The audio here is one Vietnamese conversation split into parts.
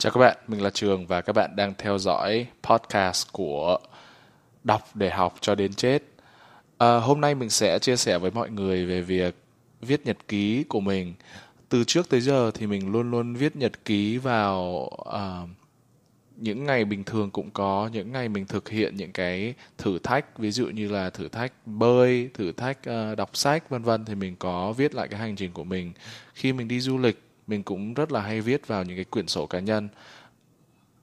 Chào các bạn, mình là Trường và các bạn đang theo dõi podcast của Đọc để học cho đến chết. À, hôm nay mình sẽ chia sẻ với mọi người về việc viết nhật ký của mình. Từ trước tới giờ thì mình luôn luôn viết nhật ký vào uh, những ngày bình thường cũng có những ngày mình thực hiện những cái thử thách ví dụ như là thử thách bơi thử thách uh, đọc sách vân vân thì mình có viết lại cái hành trình của mình khi mình đi du lịch mình cũng rất là hay viết vào những cái quyển sổ cá nhân.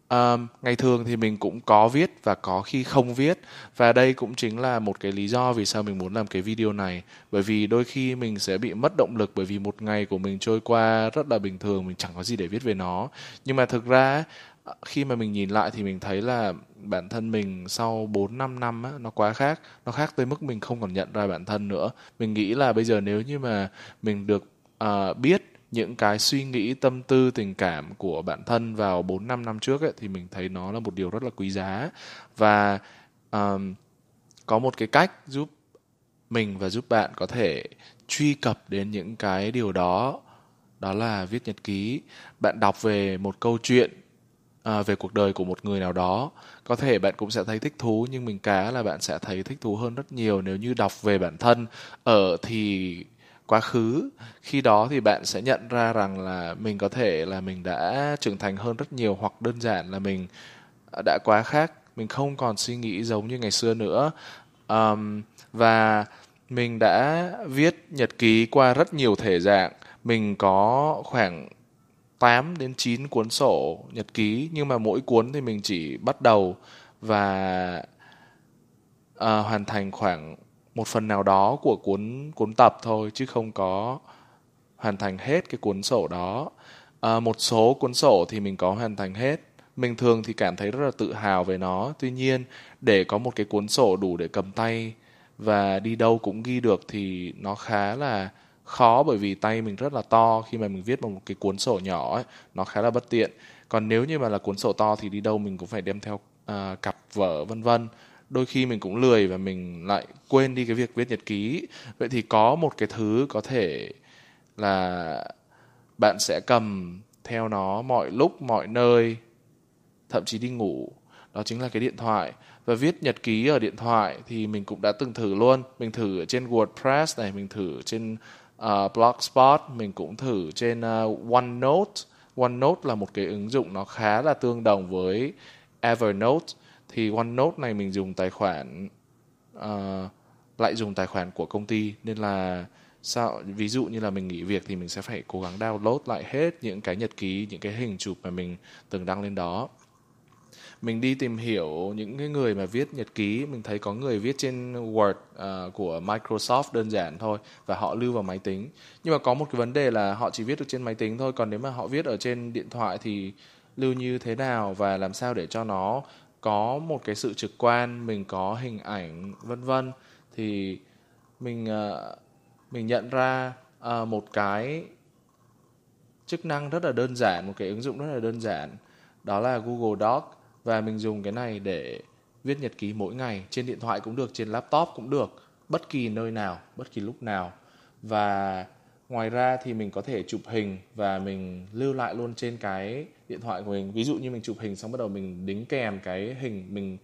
Um, ngày thường thì mình cũng có viết và có khi không viết. Và đây cũng chính là một cái lý do vì sao mình muốn làm cái video này. Bởi vì đôi khi mình sẽ bị mất động lực bởi vì một ngày của mình trôi qua rất là bình thường mình chẳng có gì để viết về nó. Nhưng mà thực ra ờ, khi mà mình nhìn lại thì mình thấy là bản thân mình sau 4 5 năm á nó quá khác, nó khác tới mức mình không còn nhận ra bản thân nữa. Mình nghĩ là bây giờ nếu như mà mình được uh, biết những cái suy nghĩ tâm tư tình cảm của bản thân vào 4 5 năm trước ấy, thì mình thấy nó là một điều rất là quý giá. Và um, có một cái cách giúp mình và giúp bạn có thể truy cập đến những cái điều đó đó là viết nhật ký. Bạn đọc về một câu chuyện à, về cuộc đời của một người nào đó có thể bạn cũng sẽ thấy thích thú nhưng mình cá là bạn sẽ thấy thích thú hơn rất nhiều nếu như đọc về bản thân. Ở thì quá khứ khi đó thì bạn sẽ nhận ra rằng là mình có thể là mình đã trưởng thành hơn rất nhiều hoặc đơn giản là mình à, đã quá khác mình không còn suy nghĩ giống như ngày xưa nữa. Um, và mình đã viết nhật ký qua rất nhiều thể dạng. Mình có khoảng 8 đến 9 cuốn sổ nhật ký nhưng mà mỗi cuốn thì mình chỉ bắt đầu và uh, hoàn thành khoảng một phần nào đó của cuốn cuốn tập thôi chứ không có hoàn thành hết cái cuốn sổ đó. À, một số cuốn sổ thì mình có hoàn thành hết. Mình thường thì cảm thấy rất là tự hào về nó. Tuy nhiên để có một cái cuốn sổ đủ để cầm tay và đi đâu cũng ghi được thì nó khá là khó bởi vì tay mình rất là to. Khi mà mình viết một cái cuốn sổ nhỏ ấy nó khá là bất tiện. Còn nếu như mà là cuốn sổ to thì đi đâu mình cũng phải đem theo uh, cặp vở vân vân đôi khi mình cũng lười và mình lại quên đi cái việc viết nhật ký. Vậy thì có một cái thứ có thể là bạn sẽ cầm theo nó mọi lúc mọi nơi thậm chí đi ngủ. Đó chính là cái điện thoại. Và viết nhật ký ở điện thoại thì mình cũng đã từng thử luôn. Mình thử ở trên WordPress này mình thử trên uh, Blogspot mình cũng thử trên uh, OneNote. OneNote là một cái ứng dụng nó khá là tương đồng với Evernote thì OneNote này mình dùng tài khoản uh, lại dùng tài khoản của công ty. Nên là sao ví dụ như là mình nghỉ việc thì mình sẽ phải cố gắng download lại hết những cái nhật ký những cái hình chụp mà mình từng đăng lên đó. Mình đi tìm hiểu những cái người mà viết nhật ký mình thấy có người viết trên Word uh, của Microsoft đơn giản thôi và họ lưu vào máy tính. Nhưng mà có một cái vấn đề là họ chỉ viết được trên máy tính thôi còn nếu mà họ viết ở trên điện thoại thì lưu như thế nào và làm sao để cho nó có một cái sự trực quan, mình có hình ảnh, vân vân, thì mình ờ, mình nhận ra ờ, một cái chức năng rất là đơn giản, một cái ứng dụng rất là đơn giản, đó là Google Doc và mình dùng cái này để viết nhật ký mỗi ngày, trên điện thoại cũng được, trên laptop cũng được, bất kỳ nơi nào, bất kỳ lúc nào. Và ngoài ra thì mình có thể chụp hình và mình lưu lại luôn trên cái điện thoại của mình. Ví dụ như mình chụp hình xong bắt đầu mình đính kèm cái hình mình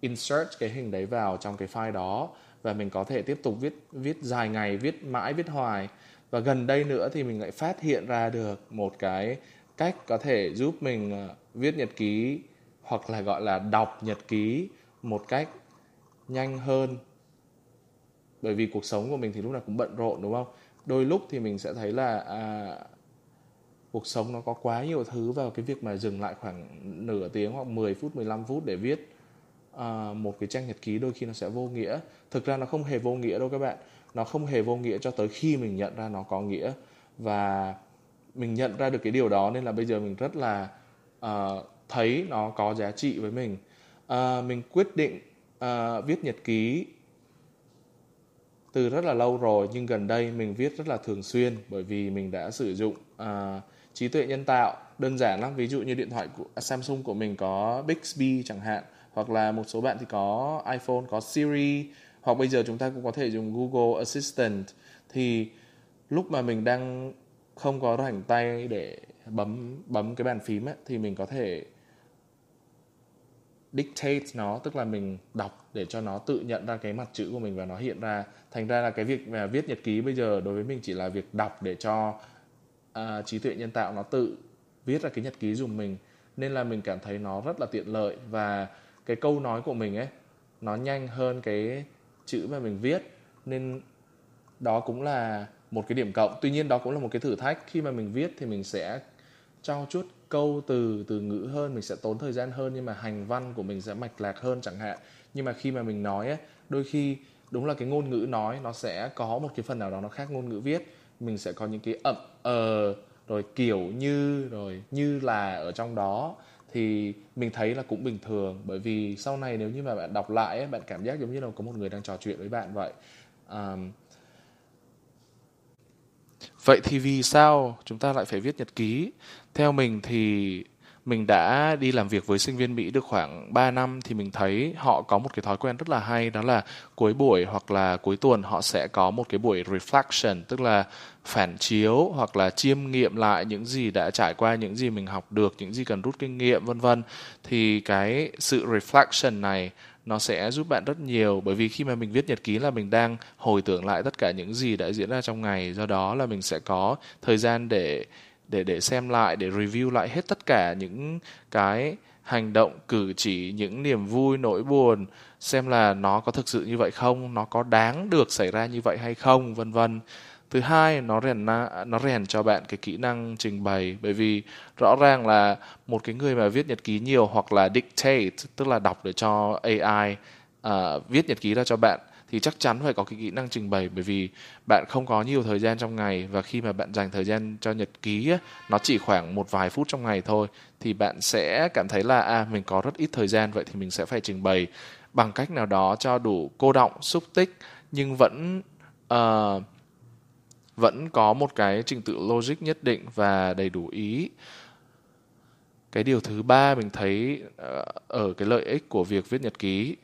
insert cái hình đấy vào trong cái file đó và mình có thể tiếp tục viết viết dài ngày viết mãi viết hoài. Và gần đây nữa thì mình lại phát hiện ra được một cái cách có thể giúp mình ờ, viết nhật ký hoặc là gọi là đọc nhật ký một cách nhanh hơn. Bởi vì cuộc sống của mình thì lúc nào cũng bận rộn đúng không? Đôi lúc thì mình sẽ thấy là à, cuộc sống nó có quá nhiều thứ vào cái việc mà dừng lại khoảng nửa tiếng hoặc 10 phút 15 phút để viết uh, một cái trang nhật ký đôi khi nó sẽ vô nghĩa. Thực ra nó không hề vô nghĩa đâu các bạn. Nó không hề vô nghĩa cho tới khi mình nhận ra nó có nghĩa. Và mình nhận ra được cái điều đó nên là bây giờ mình rất là uh, thấy nó có giá trị với mình. Uh, mình quyết định uh, viết nhật ký từ rất là lâu rồi nhưng gần đây mình viết rất là thường xuyên bởi vì mình đã sử dụng uh, trí tuệ nhân tạo đơn giản lắm. Ví dụ như điện thoại của à, Samsung của mình có Bixby chẳng hạn hoặc là một số bạn thì có iPhone có Siri hoặc bây giờ chúng ta cũng có thể dùng Google Assistant. Thì lúc mà mình đang không có rảnh tay để bấm bấm cái bàn phím ấy, thì mình có thể dictate nó tức là mình đọc để cho nó tự nhận ra cái mặt chữ của mình và nó hiện ra. Thành ra là cái việc mà viết nhật ký bây giờ đối với mình chỉ là việc đọc để cho uh, trí tuệ nhân tạo nó tự viết ra cái nhật ký dùng mình nên là mình cảm thấy nó rất là tiện lợi và cái câu nói của mình ấy nó nhanh hơn cái chữ mà mình viết nên đó cũng là một cái điểm cộng. Tuy nhiên đó cũng là một cái thử thách khi mà mình viết thì mình sẽ trao chút câu từ từ ngữ hơn mình sẽ tốn thời gian hơn nhưng mà hành văn của mình sẽ mạch lạc hơn chẳng hạn. Nhưng mà khi mà mình nói ấy, đôi khi đúng là cái ngôn ngữ nói nó sẽ có một cái phần nào đó nó khác ngôn ngữ viết mình sẽ có những cái ậm ờ rồi kiểu như rồi như là ở trong đó thì mình thấy là cũng bình thường. Bởi vì sau này nếu như mà bạn đọc lại ấy, bạn cảm giác giống như là có một người đang trò chuyện với bạn vậy. Um, vậy thì vì sao chúng ta lại phải viết nhật ký? Theo mình thì mình đã đi làm việc với sinh viên Mỹ được khoảng 3 năm thì mình thấy họ có một cái thói quen rất là hay, đó là cuối buổi hoặc là cuối tuần họ sẽ có một cái buổi reflection, tức là phản chiếu hoặc là chiêm nghiệm lại những gì đã trải qua, những gì mình học được, những gì cần rút kinh nghiệm, vân vân. Thì cái sự reflection này nó sẽ giúp bạn rất nhiều, bởi vì khi mà mình viết nhật ký là mình đang hồi tưởng lại tất cả những gì đã diễn ra trong ngày, do đó là mình sẽ có thời gian để để để xem lại để review lại hết tất cả những cái hành động cử chỉ những niềm vui nỗi buồn xem là nó có thực sự như vậy không nó có đáng được xảy ra như vậy hay không vân vân. Thứ hai nó rèn nó rèn cho bạn cái kỹ năng trình bày bởi vì rõ ràng là một cái người mà viết nhật ký nhiều hoặc là dictate tức là đọc để cho AI uh, à, viết nhật ký ra cho bạn thì chắc chắn phải có cái kỹ năng trình bày bởi vì bạn không có nhiều thời gian trong ngày và khi mà bạn dành thời gian cho nhật ký nó chỉ khoảng một vài phút trong ngày thôi thì bạn sẽ cảm thấy là à mình có rất ít thời gian vậy thì mình sẽ phải trình bày bằng cách nào đó cho đủ cô động xúc tích nhưng vẫn uh, vẫn có một cái trình tự logic nhất định và đầy đủ ý. Cái điều thứ ba mình thấy uh, ở cái lợi ích của việc viết nhật ký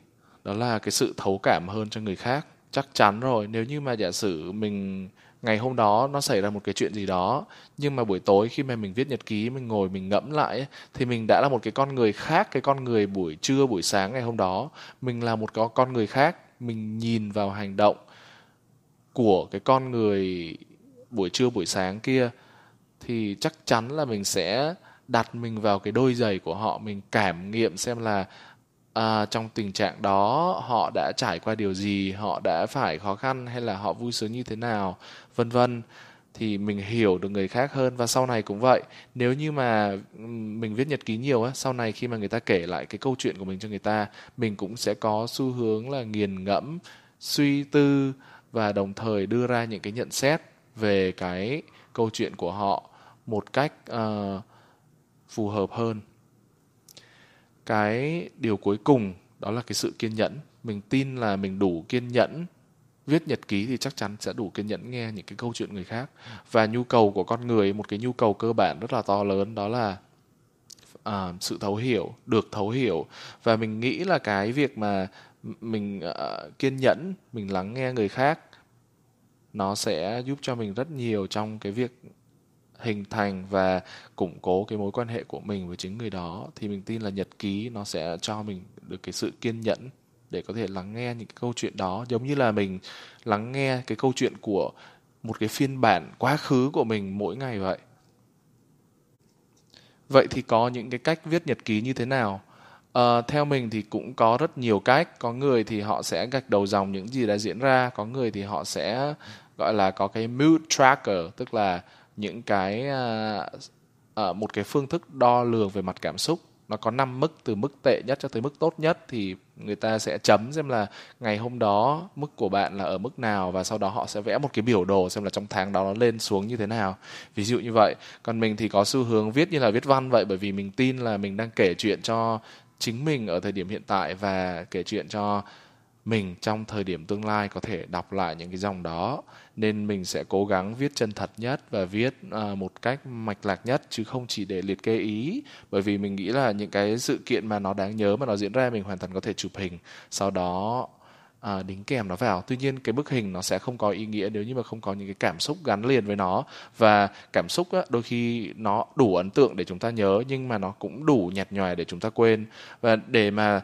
đó là cái sự thấu cảm hơn cho người khác. Chắc chắn rồi, nếu như mà giả sử mình, ngày hôm đó nó xảy ra một cái chuyện gì đó, nhưng mà buổi tối khi mà mình viết nhật ký, mình ngồi, mình ngẫm lại thì mình đã là một cái con người khác, cái con người buổi trưa, buổi sáng ngày hôm đó. Mình là một con người khác, mình nhìn vào hành động của cái con người buổi trưa, buổi sáng kia, thì chắc chắn là mình sẽ đặt mình vào cái đôi giày của họ, mình cảm nghiệm xem là à, trong tình trạng đó họ đã trải qua điều gì? Họ đã phải khó khăn hay là họ vui sướng như thế nào? Vân vân. Thì mình hiểu được người khác hơn và sau này cũng vậy. Nếu như mà mình viết nhật ký nhiều á sau này khi mà người ta kể lại cái câu chuyện của mình cho người ta mình cũng sẽ có xu hướng là nghiền ngẫm suy tư và đồng thời đưa ra những cái nhận xét về cái câu chuyện của họ một cách uh, phù hợp hơn cái điều cuối cùng đó là cái sự kiên nhẫn. Mình tin là mình đủ kiên nhẫn. Viết nhật ký thì chắc chắn sẽ đủ kiên nhẫn nghe những cái câu chuyện người khác. Và nhu cầu của con người một cái nhu cầu cơ bản rất là to lớn đó là uh, sự thấu hiểu được thấu hiểu. Và mình nghĩ là cái việc mà mình uh, kiên nhẫn mình lắng nghe người khác nó sẽ giúp cho mình rất nhiều trong cái việc hình thành và củng cố cái mối quan hệ của mình với chính người đó thì mình tin là nhật ký nó sẽ cho mình được cái sự kiên nhẫn để có thể lắng nghe những cái câu chuyện đó. Giống như là mình lắng nghe cái câu chuyện của một cái phiên bản quá khứ của mình mỗi ngày vậy. Vậy thì có những cái cách viết nhật ký như thế nào? À, theo mình thì cũng có rất nhiều cách. Có người thì họ sẽ gạch đầu dòng những gì đã diễn ra có người thì họ sẽ gọi là có cái mood tracker tức là những cái uh, uh, một cái phương thức đo lường về mặt cảm xúc. Nó có 5 mức từ mức tệ nhất cho tới mức tốt nhất thì người ta sẽ chấm xem là ngày hôm đó mức của bạn là ở mức nào và sau đó họ sẽ vẽ một cái biểu đồ xem là trong tháng đó nó lên xuống như thế nào. Ví dụ như vậy. Còn mình thì có xu hướng viết như là viết văn vậy bởi vì mình tin là mình đang kể chuyện cho chính mình ở thời điểm hiện tại và kể chuyện cho mình trong thời điểm tương lai có thể đọc lại những cái dòng đó nên mình sẽ cố gắng viết chân thật nhất và viết uh, một cách mạch lạc nhất chứ không chỉ để liệt kê ý. Bởi vì mình nghĩ là những cái sự kiện mà nó đáng nhớ mà nó diễn ra mình hoàn toàn có thể chụp hình sau đó à, đính kèm nó vào. Tuy nhiên cái bức hình nó sẽ không có ý nghĩa nếu như mà không có những cái cảm xúc gắn liền với nó. Và cảm xúc á, đôi khi nó đủ ấn tượng để chúng ta nhớ nhưng mà nó cũng đủ nhạt nhòa để chúng ta quên. Và để mà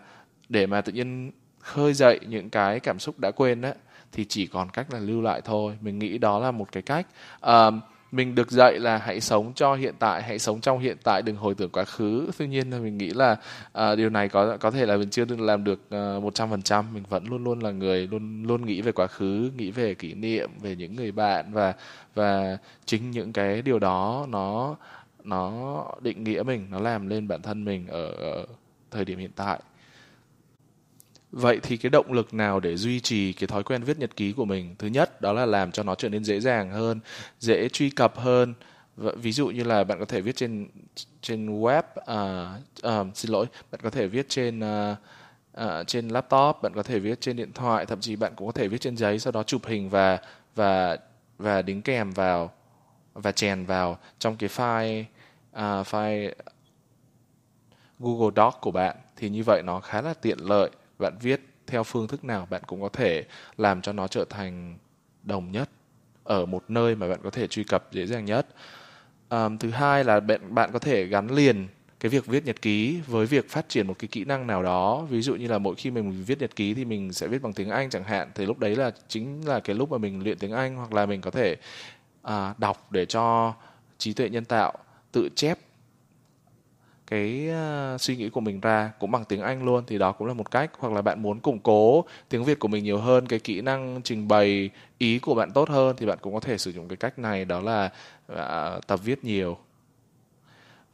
để mà tự nhiên khơi dậy những cái cảm xúc đã quên đó thì chỉ còn cách là lưu lại thôi. Mình nghĩ đó là một cái cách. À, mình được dạy là hãy sống cho hiện tại hãy sống trong hiện tại đừng hồi tưởng quá khứ. Tuy nhiên là mình nghĩ là à, điều này có có thể là mình chưa được làm được ờ, một trăm phần trăm. Mình vẫn luôn luôn là người luôn luôn nghĩ về quá khứ nghĩ về kỷ niệm về những người bạn và và chính những cái điều đó nó nó định nghĩa mình nó làm lên bản thân mình ở, ở thời điểm hiện tại. Vậy thì cái động lực nào để duy trì cái thói quen viết nhật ký của mình? Thứ nhất đó là làm cho nó trở nên dễ dàng hơn, dễ truy cập hơn. Ví dụ như là bạn có thể viết trên trên web, à, à, xin lỗi, bạn có thể viết trên à, à, trên laptop, bạn có thể viết trên điện thoại, thậm chí bạn cũng có thể viết trên giấy, sau đó chụp hình và và và đính kèm vào và chèn vào trong cái file uh, file Google Doc của bạn thì như vậy nó khá là tiện lợi bạn viết theo phương thức nào bạn cũng có thể làm cho nó trở thành đồng nhất ở một nơi mà bạn có thể truy cập dễ dàng nhất. Um, thứ hai là bạn bạn có thể gắn liền cái việc viết nhật ký với việc phát triển một cái kỹ năng nào đó. Ví dụ như là mỗi khi mình viết nhật ký thì mình sẽ viết bằng tiếng anh chẳng hạn thì lúc đấy là chính là cái lúc mà mình luyện tiếng anh hoặc là mình có thể à, đọc để cho trí tuệ nhân tạo tự chép cái uh, suy nghĩ của mình ra cũng bằng tiếng Anh luôn thì đó cũng là một cách. Hoặc là bạn muốn củng cố tiếng Việt của mình nhiều hơn cái kỹ năng trình bày ý của bạn tốt hơn thì bạn cũng có thể sử dụng cái cách này đó là uh, tập viết nhiều.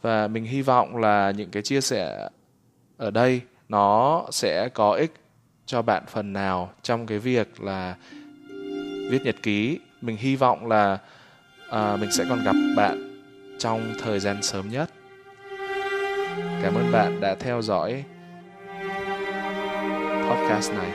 Và mình hy vọng là những cái chia sẻ ở đây nó sẽ có ích cho bạn phần nào trong cái việc là viết nhật ký. Mình hy vọng là uh, mình sẽ còn gặp bạn trong thời gian sớm nhất. Cảm ơn bạn đã theo dõi podcast này.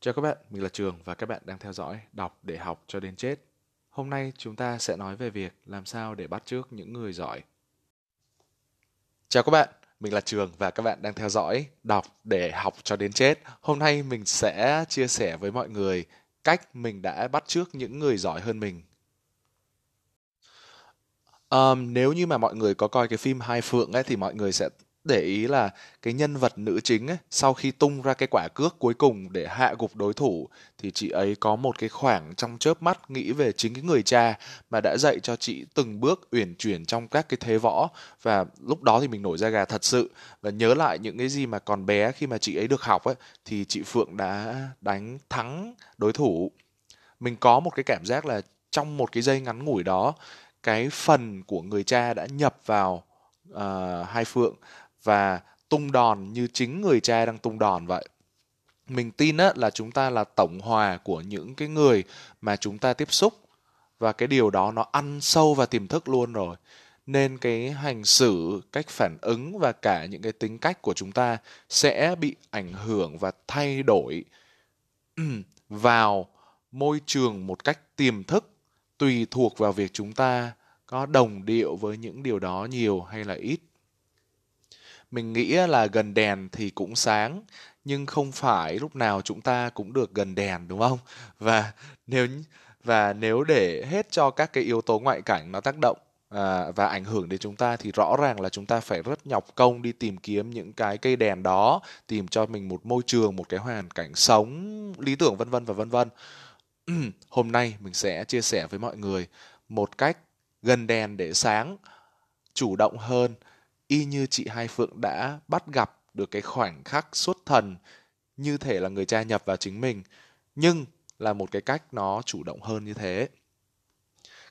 Chào các bạn, mình là Trường và các bạn đang theo dõi Đọc để học cho đến chết. Hôm nay chúng ta sẽ nói về việc làm sao để bắt chước những người giỏi. Chào các bạn, mình là Trường và các bạn đang theo dõi Đọc để học cho đến chết. Hôm nay mình sẽ chia sẻ với mọi người cách mình đã bắt chước những người giỏi hơn mình. Um, nếu như mà mọi người có coi cái phim Hai Phượng ấy thì mọi người sẽ để ý là cái nhân vật nữ chính ấy, sau khi tung ra cái quả cước cuối cùng để hạ gục đối thủ thì chị ấy có một cái khoảng trong chớp mắt nghĩ về chính cái người cha mà đã dạy cho chị từng bước uyển chuyển trong các cái thế võ. Và lúc đó thì mình nổi da gà thật sự. Và nhớ lại những cái gì mà còn bé khi mà chị ấy được học ấy thì chị Phượng đã đánh thắng đối thủ. Mình có một cái cảm giác là trong một cái giây ngắn ngủi đó cái phần của người cha đã nhập vào uh, hai phượng và tung đòn như chính người cha đang tung đòn vậy. Mình tin á, là chúng ta là tổng hòa của những cái người mà chúng ta tiếp xúc. Và cái điều đó nó ăn sâu vào tiềm thức luôn rồi. Nên cái hành xử cách phản ứng và cả những cái tính cách của chúng ta sẽ bị ảnh hưởng và thay đổi vào môi trường một cách tiềm thức tùy thuộc vào việc chúng ta có đồng điệu với những điều đó nhiều hay là ít mình nghĩ là gần đèn thì cũng sáng nhưng không phải lúc nào chúng ta cũng được gần đèn đúng không? Và nếu và nếu để hết cho các cái yếu tố ngoại cảnh nó tác động à, và ảnh hưởng đến chúng ta thì rõ ràng là chúng ta phải rất nhọc công đi tìm kiếm những cái cây đèn đó tìm cho mình một môi trường một cái hoàn cảnh sống lý tưởng vân vân và vân vân. Hôm nay mình sẽ chia sẻ với mọi người một cách gần đèn để sáng chủ động hơn y như chị Hai Phượng đã bắt gặp được cái khoảnh khắc xuất thần như thể là người cha nhập vào chính mình, nhưng là một cái cách nó chủ động hơn như thế.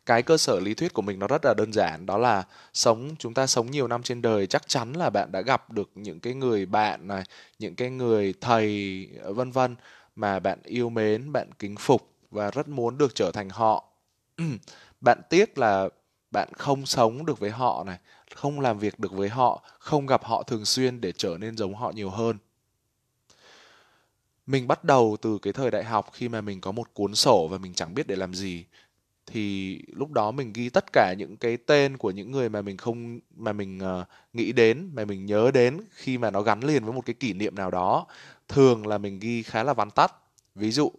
Cái cơ sở lý thuyết của mình nó rất là đơn giản, đó là sống chúng ta sống nhiều năm trên đời chắc chắn là bạn đã gặp được những cái người bạn này, những cái người thầy vân vân mà bạn yêu mến, bạn kính phục và rất muốn được trở thành họ. bạn tiếc là bạn không sống được với họ này không làm việc được với họ không gặp họ thường xuyên để trở nên giống họ nhiều hơn. Mình bắt đầu từ cái thời đại học khi mà mình có một cuốn sổ và mình chẳng biết để làm gì. Thì lúc đó mình ghi tất cả những cái tên của những người mà mình không mà mình uh, nghĩ đến mà mình nhớ đến khi mà nó gắn liền với một cái kỷ niệm nào đó. Thường là mình ghi khá là vắn tắt. Ví dụ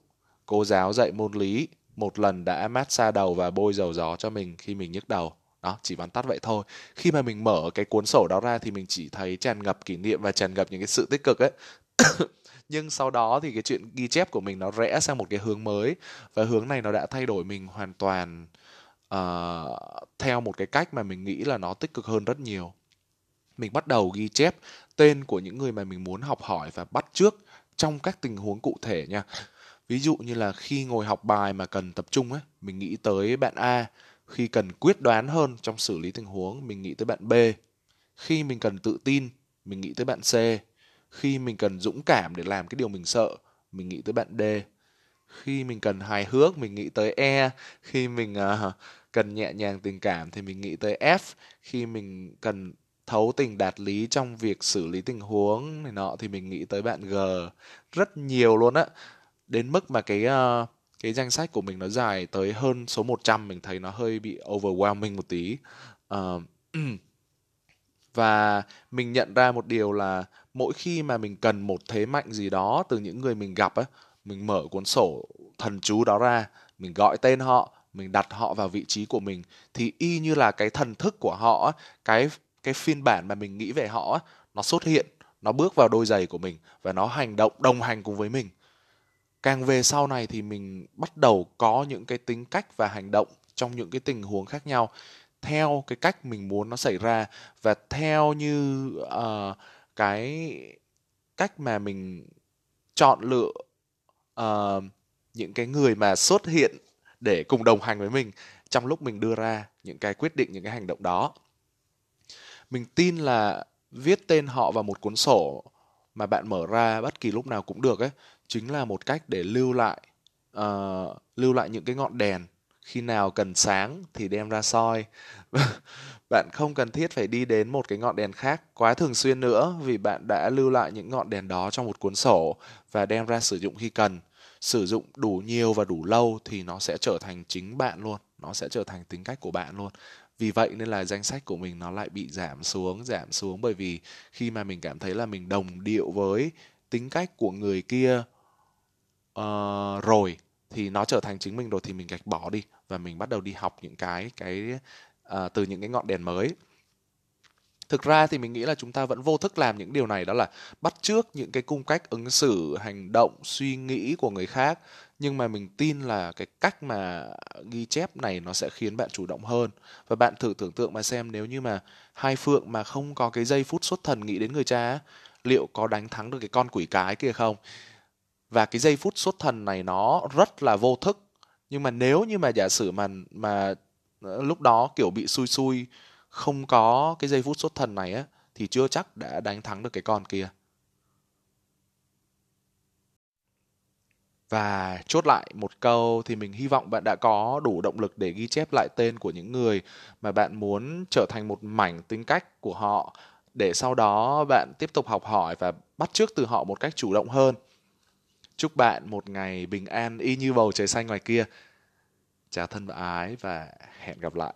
cô giáo dạy môn lý một lần đã mát xa đầu và bôi dầu gió cho mình khi mình nhức đầu đó chỉ vắn tắt vậy thôi. Khi mà mình mở cái cuốn sổ đó ra thì mình chỉ thấy tràn ngập kỷ niệm và tràn ngập những cái sự tích cực ấy. Nhưng sau đó thì cái chuyện ghi chép của mình nó rẽ sang một cái hướng mới. Và hướng này nó đã thay đổi mình hoàn toàn uh, theo một cái cách mà mình nghĩ là nó tích cực hơn rất nhiều. Mình bắt đầu ghi chép tên của những người mà mình muốn học hỏi và bắt trước trong các tình huống cụ thể nha. Ví dụ như là khi ngồi học bài mà cần tập trung ấy mình nghĩ tới bạn a khi cần quyết đoán hơn trong xử lý tình huống mình nghĩ tới bạn b. Khi mình cần tự tin mình nghĩ tới bạn c. Khi mình cần dũng cảm để làm cái điều mình sợ mình nghĩ tới bạn d. Khi mình cần hài hước mình nghĩ tới e. Khi mình uh, cần nhẹ nhàng tình cảm thì mình nghĩ tới f. Khi mình cần thấu tình đạt lý trong việc xử lý tình huống này nọ thì mình nghĩ tới bạn g. Rất nhiều luôn á. Đến mức mà cái uh, cái danh sách của mình nó dài tới hơn số 100 mình thấy nó hơi bị overwhelming một tí. Uh, và mình nhận ra một điều là mỗi khi mà mình cần một thế mạnh gì đó từ những người mình gặp á mình mở cuốn sổ thần chú đó ra mình gọi tên họ mình đặt họ vào vị trí của mình thì y như là cái thần thức của họ cái cái phiên bản mà mình nghĩ về họ nó xuất hiện nó bước vào đôi giày của mình và nó hành động đồng hành cùng với mình càng về sau này thì mình bắt đầu có những cái tính cách và hành động trong những cái tình huống khác nhau theo cái cách mình muốn nó xảy ra và theo như uh, cái cách mà mình chọn lựa uh, những cái người mà xuất hiện để cùng đồng hành với mình trong lúc mình đưa ra những cái quyết định những cái hành động đó. Mình tin là viết tên họ vào một cuốn sổ mà bạn mở ra bất kỳ lúc nào cũng được ấy chính là một cách để lưu lại uh, lưu lại những cái ngọn đèn. Khi nào cần sáng thì đem ra soi. Bạn không cần thiết phải đi đến một cái ngọn đèn khác quá thường xuyên nữa vì bạn đã lưu lại những ngọn đèn đó trong một cuốn sổ và đem ra sử dụng khi cần. Sử dụng đủ nhiều và đủ lâu thì nó sẽ trở thành chính bạn luôn nó sẽ trở thành tính cách của bạn luôn vì vậy nên là danh sách của mình nó lại bị giảm xuống giảm xuống bởi vì khi mà mình cảm thấy là mình đồng điệu với tính cách của người kia uh, rồi thì nó trở thành chính mình rồi thì mình gạch bỏ đi và mình bắt đầu đi học những cái cái uh, từ những cái ngọn đèn mới. Thực ra thì mình nghĩ là chúng ta vẫn vô thức làm những điều này đó là bắt trước những cái cung cách ứng xử hành động suy nghĩ của người khác nhưng mà mình tin là cái cách mà ghi chép này nó sẽ khiến bạn chủ động hơn. Và bạn thử tưởng tượng mà xem nếu như mà hai phượng mà không có cái giây phút xuất thần nghĩ đến người cha liệu có đánh thắng được cái con quỷ cái kia không? Và cái giây phút xuất thần này nó rất là vô thức. Nhưng mà nếu như mà giả sử mà mà ờ, lúc đó kiểu bị xui xui, không có cái giây phút xuất thần này á, thì chưa chắc đã đánh thắng được cái con kia. Và chốt lại một câu thì mình hy vọng bạn đã có đủ động lực để ghi chép lại tên của những người mà bạn muốn trở thành một mảnh tính cách của họ, để sau đó bạn tiếp tục học hỏi và bắt chước từ họ một cách chủ động hơn. Chúc bạn một ngày bình an, y như bầu trời xanh ngoài kia. Chào thân và ái và hẹn gặp lại.